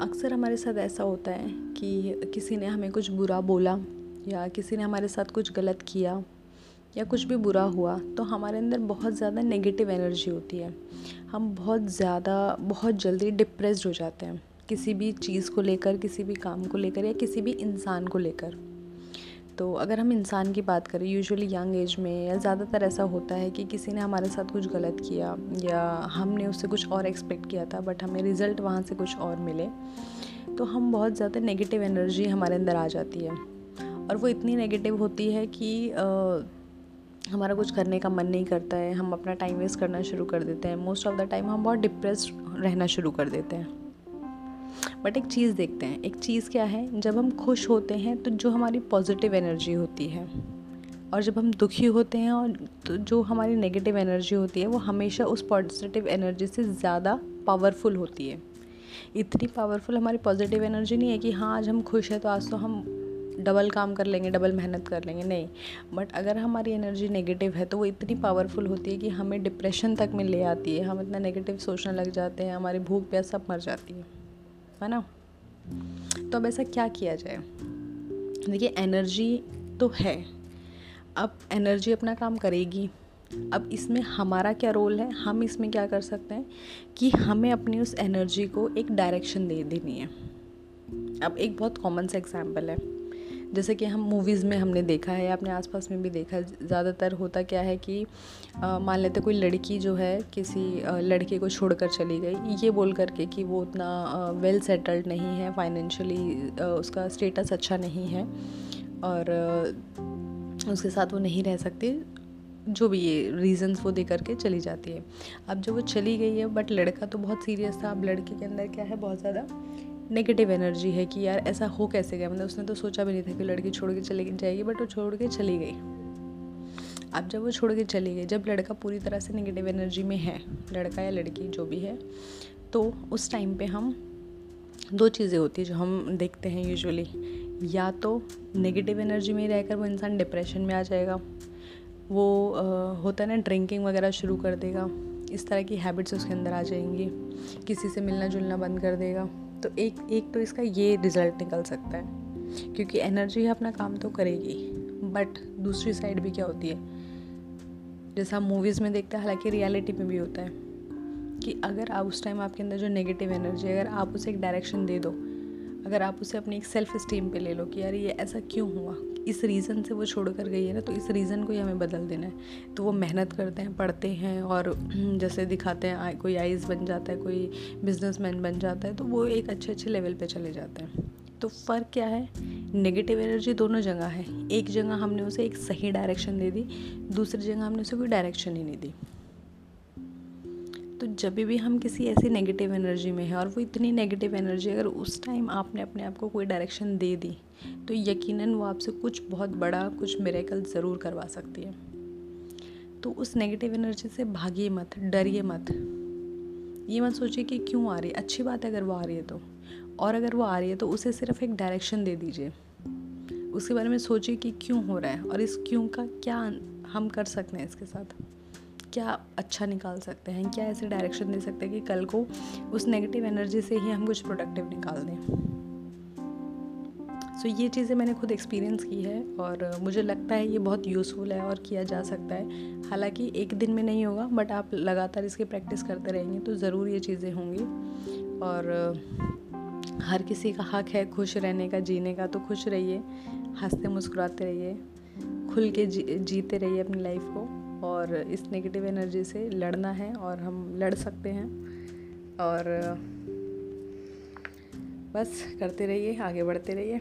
अक्सर हमारे साथ ऐसा होता है कि किसी ने हमें कुछ बुरा बोला या किसी ने हमारे साथ कुछ गलत किया या कुछ भी बुरा हुआ तो हमारे अंदर बहुत ज़्यादा नेगेटिव एनर्जी होती है। हम बहुत ज़्यादा, बहुत जल्दी डिप्रेस हो जाते हैं किसी भी चीज़ को लेकर, किसी भी काम को लेकर या किसी भी इंसान को लेकर। तो अगर हम इंसान की बात करें यूजुअली यंग एज में या ज़्यादातर ऐसा होता है कि किसी ने हमारे साथ कुछ गलत किया या हमने उससे कुछ और एक्सपेक्ट किया था बट हमें रिज़ल्ट वहाँ से कुछ और मिले तो हम बहुत ज़्यादा नेगेटिव एनर्जी हमारे अंदर आ जाती है। और वो इतनी नेगेटिव होती है कि आ, हमारा कुछ करने का मन नहीं करता है हम अपना टाइम वेस्ट करना शुरू कर देते हैं। मोस्ट ऑफ़ द टाइम हम बहुत डिप्रेस रहना शुरू कर देते हैं। बट एक चीज़ देखते हैं, एक चीज़ क्या है, जब हम खुश होते हैं तो जो हमारी पॉजिटिव एनर्जी होती है और जब हम दुखी होते हैं और तो जो हमारी नेगेटिव एनर्जी होती है, वो हमेशा उस पॉजिटिव एनर्जी से ज़्यादा पावरफुल होती है। इतनी पावरफुल हमारी पॉजिटिव एनर्जी नहीं है कि हाँ आज हम खुश हैं तो आज तो हम डबल काम कर लेंगे डबल मेहनत कर लेंगे, नहीं। बट अगर हमारी एनर्जी नेगेटिव है तो वो इतनी पावरफुल होती है कि हमें डिप्रेशन तक में ले आती है, हम इतना नेगेटिव सोचने लग जाते हैं, हमारी भूख प्यास सब मर जाती है। है ना? तो अब ऐसा क्या किया जाए? देखिए एनर्जी तो है। अब एनर्जी अपना काम करेगी। अब इसमें हमारा क्या रोल है? हम इसमें क्या कर सकते हैं? कि हमें अपनी उस एनर्जी को एक डायरेक्शन दे देनी है। अब एक बहुत कॉमन सा एग्ज़ाम्पल है। जैसे कि हम मूवीज़ में हमने देखा है या अपने आसपास में भी देखा है, ज़्यादातर होता क्या है कि मान लेते कोई लड़की जो है किसी लड़के को छोड़कर चली गई, ये बोल करके कि वो उतना वेल सेटल्ड नहीं है फाइनेंशियली उसका स्टेटस अच्छा नहीं है और उसके साथ वो नहीं रह सकती, जो भी ये रीज़न्स वो दे करके चली जाती है। अब जब वो चली गई है बट लड़का तो बहुत सीरियस था, अब लड़के के अंदर क्या है, बहुत ज़्यादा नेगेटिव एनर्जी है कि यार ऐसा हो कैसे गया? मतलब उसने तो सोचा भी नहीं था कि लड़की छोड़ के चली जाएगी बट वो छोड़ के चली गई। अब जब वो छोड़ के चली गई जब लड़का पूरी तरह से नेगेटिव एनर्जी में है लड़का या लड़की जो भी है तो उस टाइम पे हम दो चीज़ें होती है जो हम देखते हैं यूजुअली या तो नेगेटिव एनर्जी में रहकर वो इंसान डिप्रेशन में आ जाएगा वो आ, होता है ना ड्रिंकिंग वगैरह शुरू कर देगा इस तरह की हैबिट्स उसके अंदर आ जाएँगी किसी से मिलना जुलना बंद कर देगा। तो एक एक तो इसका ये रिज़ल्ट निकल सकता है, क्योंकि एनर्जी अपना काम तो करेगी बट दूसरी साइड भी क्या होती है? जैसा मूवीज़ में देखते हैं, हालाँकि रियलिटी में भी होता है, कि अगर आप उस टाइम आपके अंदर जो नेगेटिव एनर्जी अगर आप उसे एक डायरेक्शन दे दो, अगर आप उसे अपनी एक सेल्फ स्टीम पे ले लो कि यार ये ऐसा क्यों हुआ? इस रीज़न से वो छोड़ कर गई है ना तो इस रीज़न को ही हमें बदल देना है। तो वो मेहनत करते हैं, पढ़ते हैं और जैसे दिखाते हैं कोई आइज़ बन जाता है, कोई बिजनेसमैन बन जाता है तो वो एक अच्छे अच्छे लेवल पे चले जाते हैं। तो फ़र्क क्या है? नेगेटिव एनर्जी दोनों जगह है। एक जगह हमने उसे एक सही डायरेक्शन दे दी, दूसरी जगह हमने उसे कोई डायरेक्शन ही नहीं दी। तो जब भी हम किसी ऐसी नेगेटिव एनर्जी में हैं और वो इतनी नेगेटिव एनर्जी अगर उस टाइम आपने अपने आप को कोई डायरेक्शन दे दी तो यकीनन वो आपसे कुछ बहुत बड़ा, कुछ मेरेकल ज़रूर करवा सकती है। तो उस नेगेटिव एनर्जी से भागिए मत, डरिए मत। ये मत सोचिए कि क्यों आ रही है। अच्छी बात है अगर वो आ रही है तो। और अगर वो आ रही है तो उसे सिर्फ़ एक डायरेक्शन दे दीजिए। उसके बारे में सोचिए कि क्यों हो रहा है और इस क्यों का क्या हम कर सकते हैं इसके साथ। क्या अच्छा निकाल सकते हैं क्या ऐसे डायरेक्शन दे सकते हैं कि कल को उस नेगेटिव एनर्जी से ही हम कुछ प्रोडक्टिव निकाल दें। सो so, ये चीज़ें मैंने खुद एक्सपीरियंस की है और मुझे लगता है ये बहुत यूज़फुल है और किया जा सकता है। हालाँकि एक दिन में नहीं होगा बट आप लगातार इसकी प्रैक्टिस करते रहेंगे तो ज़रूर ये चीज़ें होंगी। और हर किसी का हक है खुश रहने का जीने का तो खुश रहिए हँसते मुस्कुराते रहिए खुल के जी, जीते रहिए अपनी लाइफ को। और इस नेगेटिव एनर्जी से लड़ना है और हम लड़ सकते हैं। और बस करते रहिए, आगे बढ़ते रहिए।